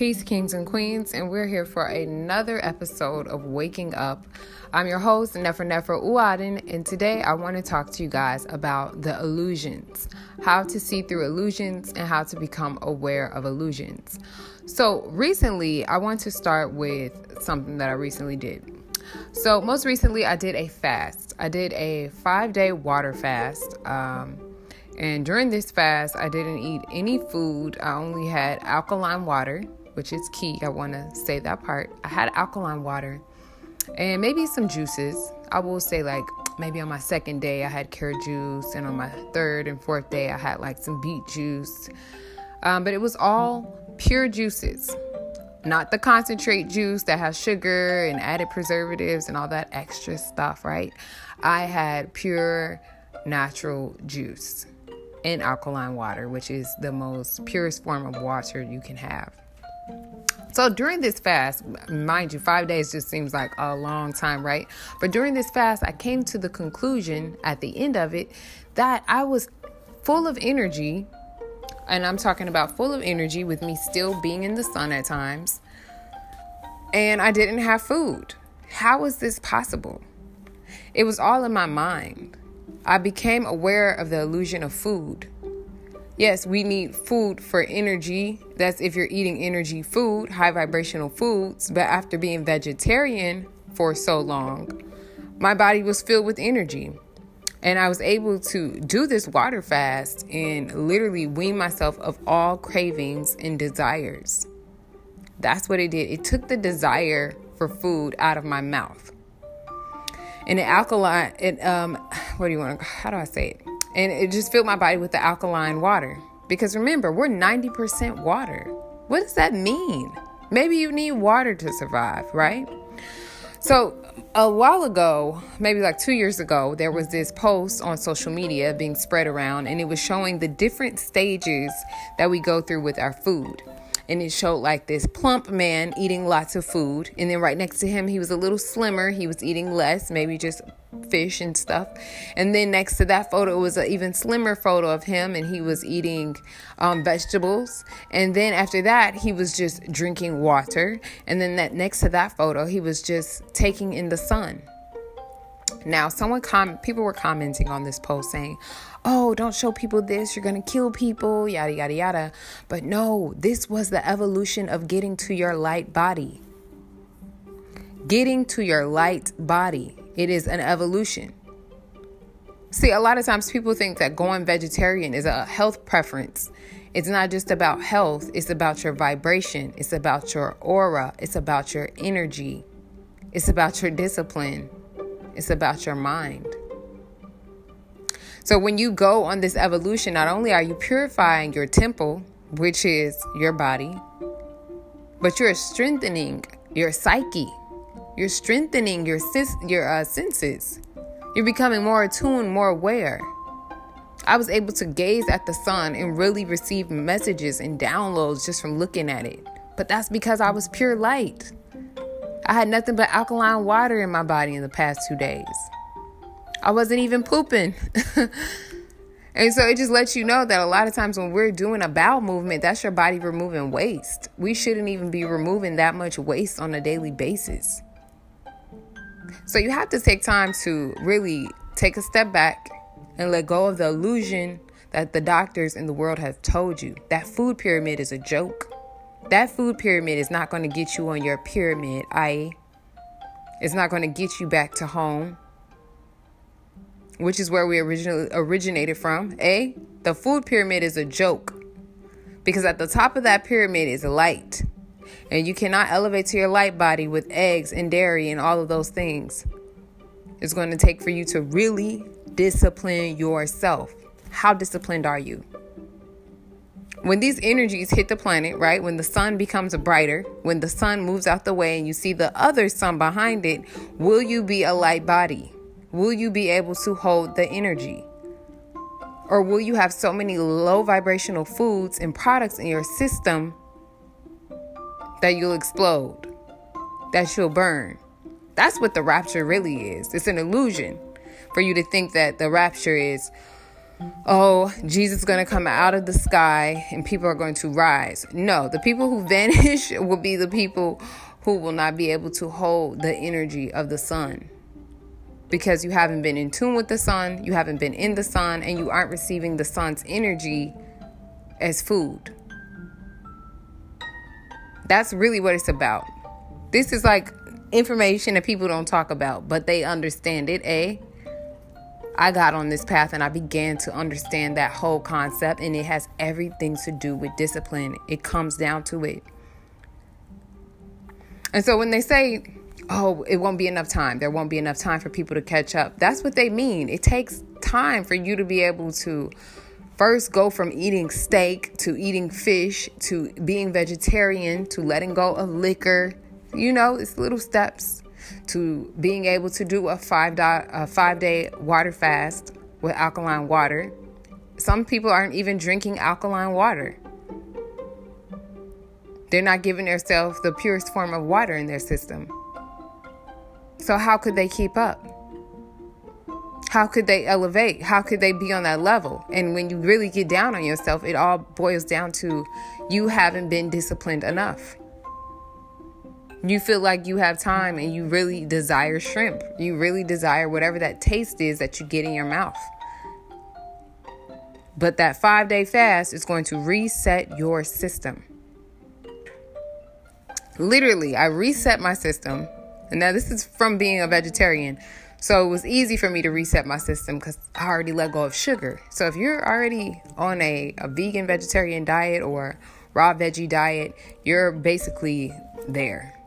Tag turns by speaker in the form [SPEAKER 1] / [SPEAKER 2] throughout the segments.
[SPEAKER 1] Peace, kings and queens, and we're here for another episode of Waking Up. I'm your host, Nefer Nefer Uadin, and today I want to talk to you guys about the illusions, how to see through illusions, and how to become aware of illusions. So, recently, I want to start with something that I recently did. So, most recently, I did a fast. I did a five day water fast. Um, and during this fast, I didn't eat any food. I only had alkaline water, which is key. I want to say that part. I had alkaline water and maybe some juices. I will say, like, maybe on my second day, I had carrot juice, and on my third and fourth day, I had like some beet juice. Um, but it was all pure juices, not the concentrate juice that has sugar and added preservatives and all that extra stuff, right? I had pure natural juice in alkaline water, which is the most purest form of water you can have. So during this fast, mind you, five days just seems like a long time, right? But during this fast, I came to the conclusion at the end of it that I was full of energy. And I'm talking about full of energy with me still being in the sun at times. And I didn't have food. How was this possible? It was all in my mind. I became aware of the illusion of food. Yes, we need food for energy. That's if you're eating energy food, high vibrational foods. But after being vegetarian for so long, my body was filled with energy. And I was able to do this water fast and literally wean myself of all cravings and desires. That's what it did. It took the desire for food out of my mouth and the alkaline it um what do you want to how do i say it and it just filled my body with the alkaline water. Because remember we're 90% water. What does that mean? Maybe you need water to survive right? So a while ago maybe like two years ago there was this post on social media being spread around and it was showing the different stages that we go through with our food and it showed like this plump man eating lots of food. And then right next to him he was a little slimmer. He was eating less maybe just fish and stuff. And then next to that photo was an even slimmer photo of him and he was eating um, vegetables. And then after that he was just drinking water. And then that next to that photo he was just taking in the sun now, someone com people were commenting on this post saying, "Oh, don't show people this. You're going to kill people, yada yada yada." But no, this was the evolution of getting to your light body. Getting to your light body. It is an evolution. See, a lot of times people think that going vegetarian is a health preference. It's not just about health, it's about your vibration, it's about your aura, it's about your energy, it's about your discipline. It's about your mind. So when you go on this evolution, not only are you purifying your temple, which is your body, but you're strengthening your psyche. You're strengthening your your uh, senses. You're becoming more attuned, more aware. I was able to gaze at the sun and really receive messages and downloads just from looking at it. But that's because I was pure light. I had nothing but alkaline water in my body in the past two days. I wasn't even pooping. and so it just lets you know that a lot of times when we're doing a bowel movement, that's your body removing waste. We shouldn't even be removing that much waste on a daily basis. So you have to take time to really take a step back and let go of the illusion that the doctors in the world have told you. That food pyramid is a joke. That food pyramid is not going to get you on your pyramid, i.e., it's not going to get you back to home, which is where we originally originated from. A, the food pyramid is a joke because at the top of that pyramid is light. And you cannot elevate to your light body with eggs and dairy and all of those things. It's going to take for you to really discipline yourself. How disciplined are you? When these energies hit the planet, right? When the sun becomes brighter, when the sun moves out the way and you see the other sun behind it, will you be a light body? Will you be able to hold the energy? Or will you have so many low vibrational foods and products in your system that you'll explode, that you'll burn? That's what the rapture really is. It's an illusion for you to think that the rapture is oh, Jesus is going to come out of the sky and people are going to rise. No, the people who vanish will be the people who will not be able to hold the energy of the sun because you haven't been in tune with the sun, you haven't been in the sun, and you aren't receiving the sun's energy as food. That's really what it's about. This is like information that people don't talk about, but they understand it. A. I got on this path and I began to understand that whole concept, and it has everything to do with discipline. It comes down to it. And so when they say, oh, it won't be enough time, there won't be enough time for people to catch up, that's what they mean. It takes time for you to be able to first go from eating steak to eating fish to being vegetarian to letting go of liquor. You know, it's little steps to being able to do a five, di- a five day water fast with alkaline water. Some people aren't even drinking alkaline water. They're not giving themselves the purest form of water in their system. So, how could they keep up? How could they elevate? How could they be on that level? And when you really get down on yourself, it all boils down to you haven't been disciplined enough. You feel like you have time and you really desire shrimp. You really desire whatever that taste is that you get in your mouth. But that five day fast is going to reset your system. Literally, I reset my system. And now this is from being a vegetarian. So it was easy for me to reset my system because I already let go of sugar. So if you're already on a, a vegan vegetarian diet or raw veggie diet, you're basically there.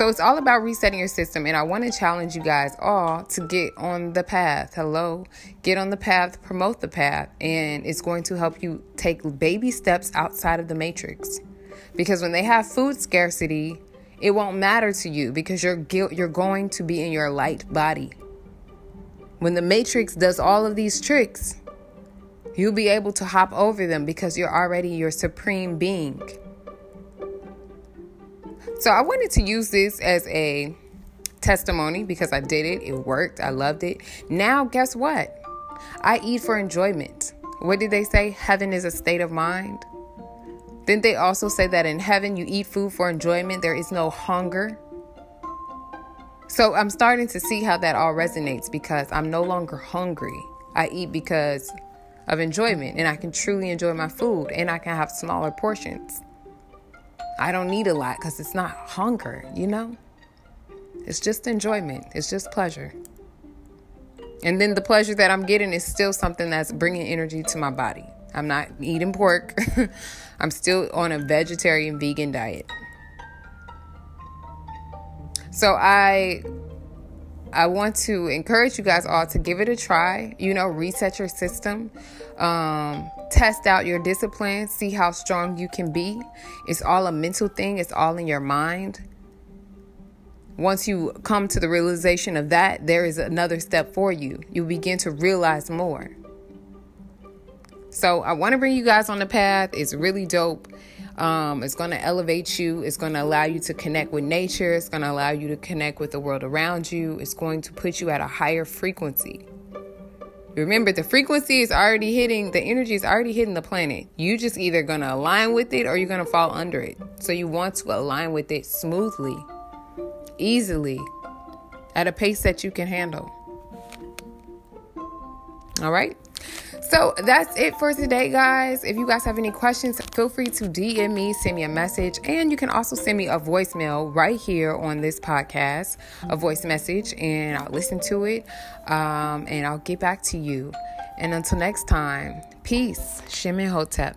[SPEAKER 1] So it's all about resetting your system. And I want to challenge you guys all to get on the path. Hello? Get on the path, promote the path. And it's going to help you take baby steps outside of the matrix. Because when they have food scarcity, it won't matter to you because you're you're going to be in your light body. When the matrix does all of these tricks, you'll be able to hop over them because you're already your supreme being. So I wanted to use this as a testimony because I did it. It worked. I loved it. Now, guess what? I eat for enjoyment. What did they say? Heaven is a state of mind. Didn't they also say that in heaven you eat food for enjoyment? There is no hunger. So I'm starting to see how that all resonates because I'm no longer hungry. I eat because of enjoyment and I can truly enjoy my food and I can have smaller portions. I don't need a lot because it's not hunger, you know? It's just enjoyment, it's just pleasure. And then the pleasure that I'm getting is still something that's bringing energy to my body. I'm not eating pork. I'm still on a vegetarian vegan diet. So I I want to encourage you guys all to give it a try. You know, reset your system, um, test out your discipline, see how strong you can be. It's all a mental thing, it's all in your mind. Once you come to the realization of that, there is another step for you. You begin to realize more. So I want to bring you guys on the path. It's really dope. Um, it's going to elevate you. It's going to allow you to connect with nature. It's going to allow you to connect with the world around you. It's going to put you at a higher frequency. Remember, the frequency is already hitting, the energy is already hitting the planet. You just either going to align with it or you're going to fall under it. So you want to align with it smoothly, easily, at a pace that you can handle. All right? So that's it for today, guys. If you guys have any questions, feel free to DM me, send me a message, and you can also send me a voicemail right here on this podcast, a voice message, and I'll listen to it um, and I'll get back to you. And until next time, peace. Shemin Hotep.